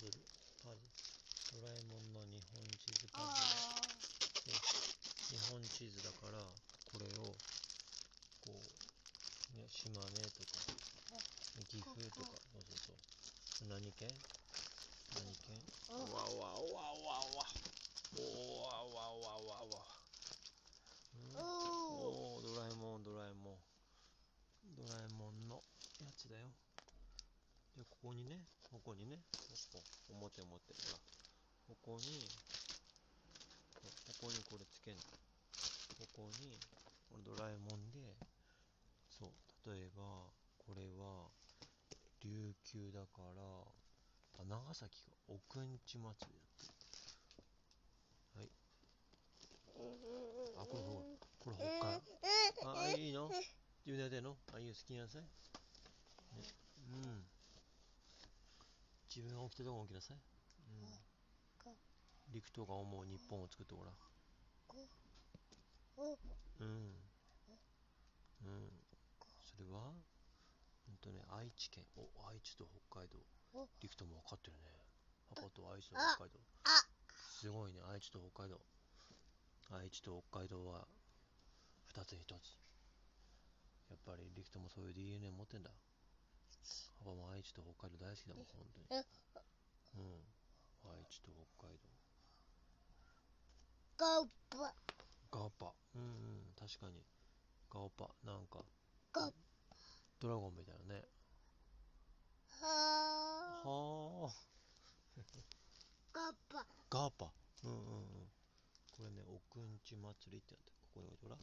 ズル、パズ。ドラえもんの日本地図パズル。日本地図だから、これを、こう、ね、島根とか、岐阜とか、そうそうそう。何県何県わわわわわわ。おわわわわわ。おおー、ドラえもん、ドラえもん。ドラえもんのやつだよ。ここにね、ここにね、ここ、表表、ほら。ここに、ここにこれつけんの。ここに、これドラえもんで、そう、例えば、これは、琉球だから、あ、長崎が奥んち祭りやってる。あ、これほら、これ北海。あ、いいの？自分でやってんの？あ、いいよ、好きなさい。ね、自分が起きたとこ起きなさい。うん。陸とか思う日本を作ってごらん。おうん。うん。それは、ほんとね、愛知県。お、愛知と北海道お。陸とも分かってるね。パパと愛知とあ北海道。あすごいね、愛知と北海道。愛知と北海道は二つに一つ。やっぱり陸ともそういう DNA 持ってんだ。知と北海道大好きだもん、本当に。えうん。愛知と北海道。ガバガーパ。うんうん、確かに。ガオパ。なんか、ガドラゴンみたいなね。ははあ。ガバガーパ。うんうんうん。これね、奥んち祭りってやって、ここに置いてごら。